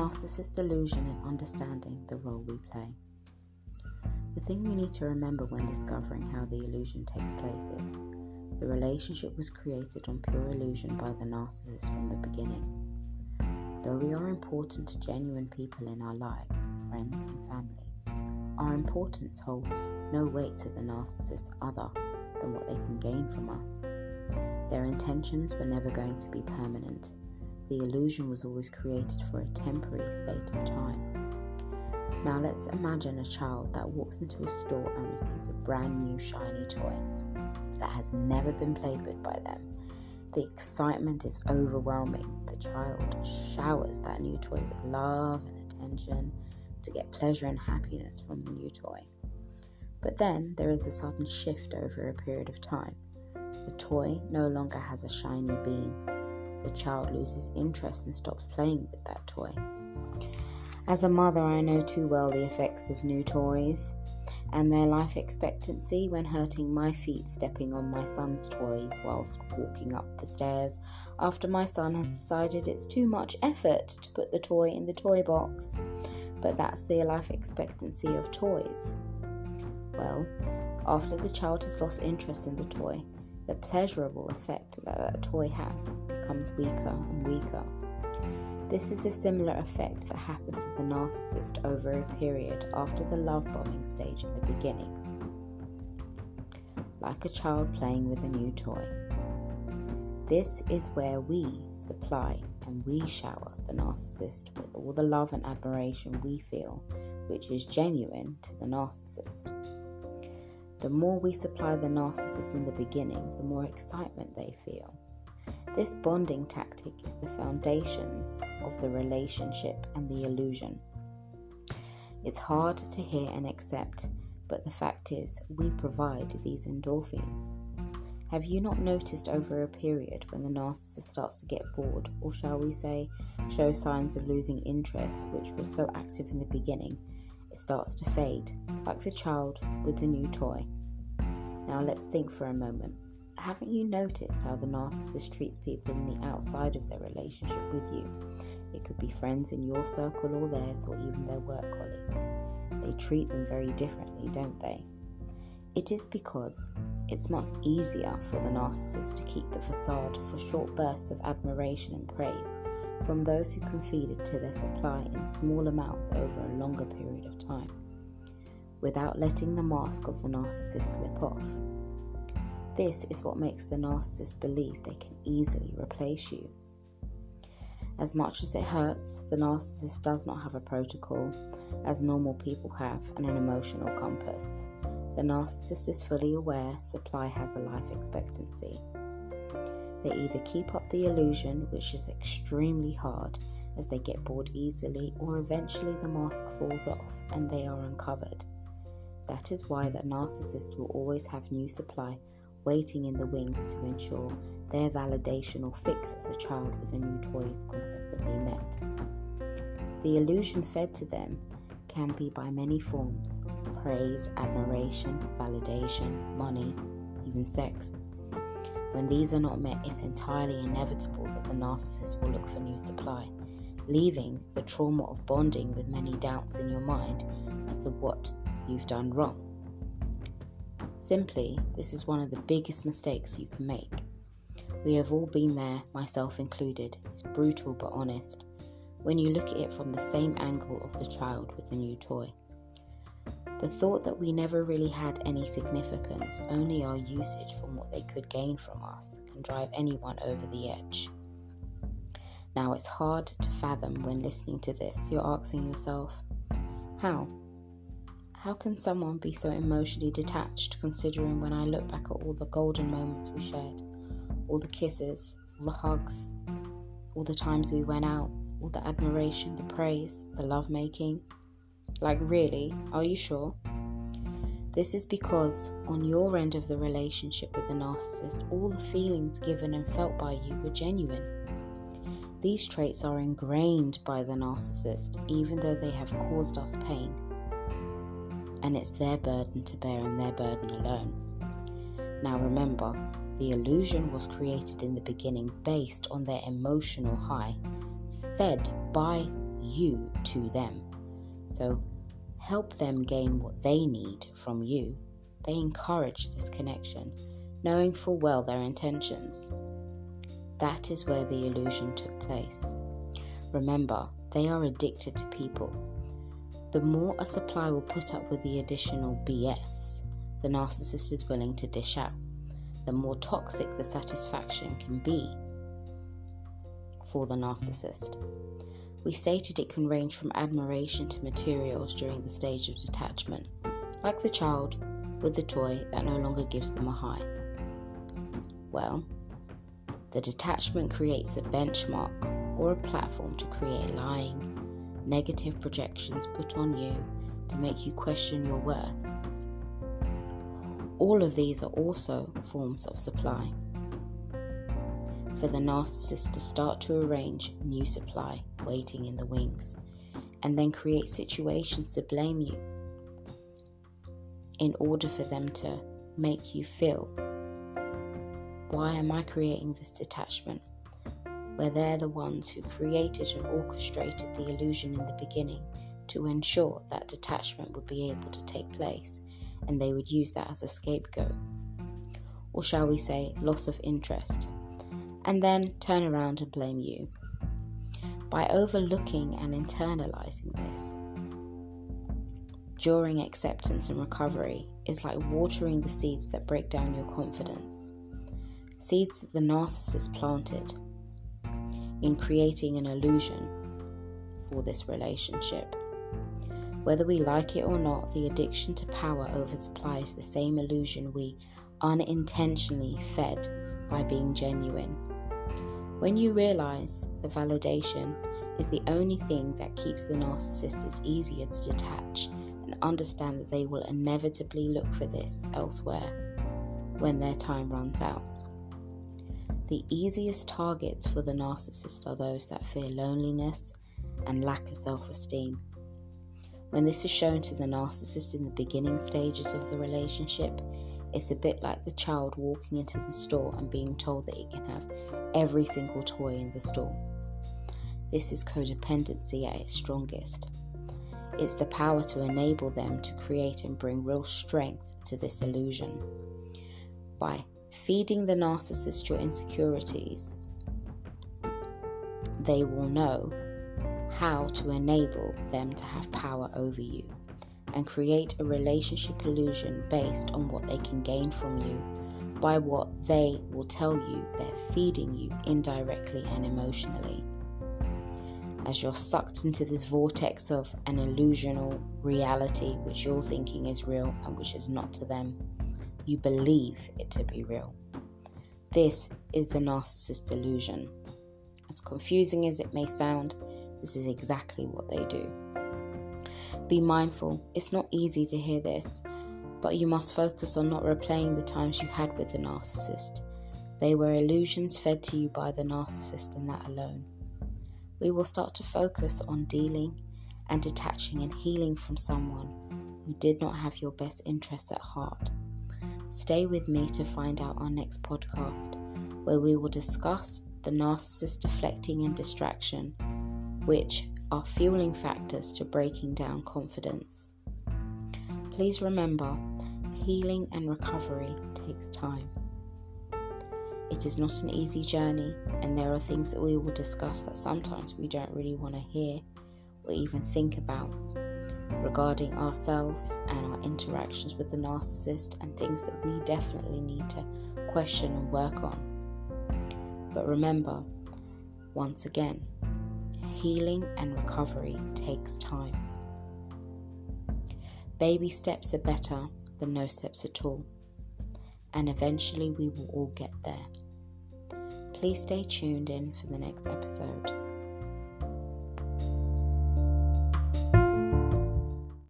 narcissist delusion and understanding the role we play. The thing we need to remember when discovering how the illusion takes place is the relationship was created on pure illusion by the narcissist from the beginning. Though we are important to genuine people in our lives, friends, and family, our importance holds no weight to the narcissist other than what they can gain from us. Their intentions were never going to be permanent. The illusion was always created for a temporary state of time. Now let's imagine a child that walks into a store and receives a brand new shiny toy that has never been played with by them the excitement is overwhelming. The child showers that new toy with love and attention to get pleasure and happiness from the new toy. But then there is a sudden shift over a period of time. The toy no longer has a shiny beam. The child loses interest and stops playing with that toy. As a mother, I know too well the effects of new toys and their life expectancy when hurting my feet stepping on my son's toys whilst walking up the stairs after my son has decided it's too much effort to put the toy in the toy box. But that's the life expectancy of toys. Well, after the child has lost interest in the toy, the pleasurable effect that that toy has becomes weaker and weaker. This is a similar effect that happens to the narcissist over a period after the love bombing stage at the beginning. Like a child playing with a new toy. This is where we supply and we shower the narcissist with all the love and admiration we feel, which is genuine to the narcissist. The more we supply the narcissist in the beginning, the more excitement they feel this bonding tactic is the foundations of the relationship and the illusion. It's hard to hear and accept, but the fact is, we provide these endorphins. Have you not noticed over a period when the narcissist starts to get bored, or shall we say, show signs of losing interest, which was so active in the beginning, it starts to fade, like the child with the new toy? Now let's think for a moment haven't you noticed how the narcissist treats people in the outside of their relationship with you? It could be friends in your circle or theirs, or even their work colleagues. They treat them very differently, don't they? It is because it's much easier for the narcissist to keep the facade for short bursts of admiration and praise from those who can feed it to their supply in small amounts over a longer period of time, without letting the mask of the narcissist slip off. This is what makes the narcissist believe they can easily replace you. As much as it hurts, the narcissist does not have a protocol, as normal people have, and an emotional compass. The narcissist is fully aware supply has a life expectancy. They either keep up the illusion, which is extremely hard, as they get bored easily, or eventually the mask falls off and they are uncovered. That is why the narcissist will always have new supply waiting in the wings to ensure their validation or fix as a child with a new toy is consistently met. The illusion fed to them can be by many forms praise, admiration, validation, money, even sex. When these are not met, it's entirely inevitable that the narcissist will look for new supply, leaving the trauma of bonding with many doubts in your mind as to what you've done wrong. Simply, this is one of the biggest mistakes you can make. We have all been there, myself included. It's brutal but honest when you look at it from the same angle of the child with the new toy. The thought that we never really had any significance, only our usage from what they could gain from us, can drive anyone over the edge. Now, it's hard to fathom when listening to this. You're asking yourself, how? How can someone be so emotionally detached considering when I look back at all the golden moments we shared, all the kisses, all the hugs, all the times we went out, all the admiration, the praise, the love making? Like, really? Are you sure? This is because, on your end of the relationship with the narcissist, all the feelings given and felt by you were genuine. These traits are ingrained by the narcissist, even though they have caused us pain and it's their burden to bear and their burden alone. Now remember, the illusion was created in the beginning based on their emotional high, fed by you to them. So help them gain what they need from you. They encourage this connection, knowing full well their intentions. That is where the illusion took place. Remember, they are addicted to people. The more a supply will put up with the additional BS the narcissist is willing to dish out, the more toxic the satisfaction can be for the narcissist. We stated it can range from admiration to materials during the stage of detachment, like the child with the toy that no longer gives them a high. Well, the detachment creates a benchmark or a platform to create lying, negative projections put on you to make you question your worth. All of these are also forms of supply for the narcissist to start to arrange new supply waiting in the wings and then create situations to blame you in order for them to make you feel why am I creating this detachment? Where they're the ones who created and orchestrated the illusion in the beginning to ensure that detachment would be able to take place and they would use that as a scapegoat. Or shall we say, loss of interest and then turn around and blame you. By overlooking and internalizing this, during acceptance and recovery is like watering the seeds that break down your confidence. Seeds that the narcissist planted in creating an illusion for this relationship. Whether we like it or not, the addiction to power oversupplies the same illusion we unintentionally fed by being genuine when you realize the validation is the only thing that keeps the narcissist, it's easier to detach and understand that they will inevitably look for this elsewhere when their time runs out. The easiest targets for the narcissist are those that fear loneliness and lack of self esteem. When this is shown to the narcissist in the beginning stages of the relationship, it's a bit like the child walking into the store and being told that it can have every single toy in the store. This is codependency at its strongest. It's the power to enable them to create and bring real strength to this illusion. By feeding the narcissist your insecurities, they will know how to enable them to have power over you and create a relationship illusion based on what they can gain from you by what they will tell you they're feeding you indirectly and emotionally. As you're sucked into this vortex of an illusional reality which you're thinking is real and which is not to them, you believe it to be real. This is the narcissist illusion. As confusing as it may sound, this is exactly what they do. Be mindful, it's not easy to hear this, but you must focus on not replaying the times you had with the narcissist. They were illusions fed to you by the narcissist, and that alone. We will start to focus on dealing and detaching and healing from someone who did not have your best interests at heart. Stay with me to find out our next podcast, where we will discuss the narcissist deflecting and distraction, which are fueling factors to breaking down confidence. Please remember, healing and recovery takes time. It is not an easy journey, and there are things that we will discuss that sometimes we don't really want to hear or even think about regarding ourselves and our interactions with the narcissist, and things that we definitely need to question and work on. But remember, once again, healing and recovery takes time. Baby steps are better than no steps at all, and eventually we will all get there. Please stay tuned in for the next episode.